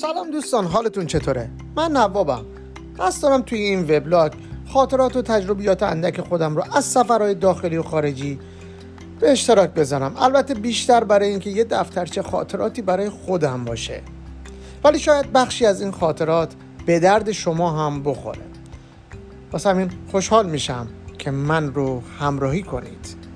سلام دوستان حالتون چطوره؟ من نوابم. قصد دارم توی این وبلاگ خاطرات و تجربیات اندک خودم رو از سفرهای داخلی و خارجی به اشتراک بذارم. البته بیشتر برای اینکه یه دفترچه خاطراتی برای خودم باشه. ولی شاید بخشی از این خاطرات به درد شما هم بخوره. واسه همین خوشحال میشم که من رو همراهی کنید.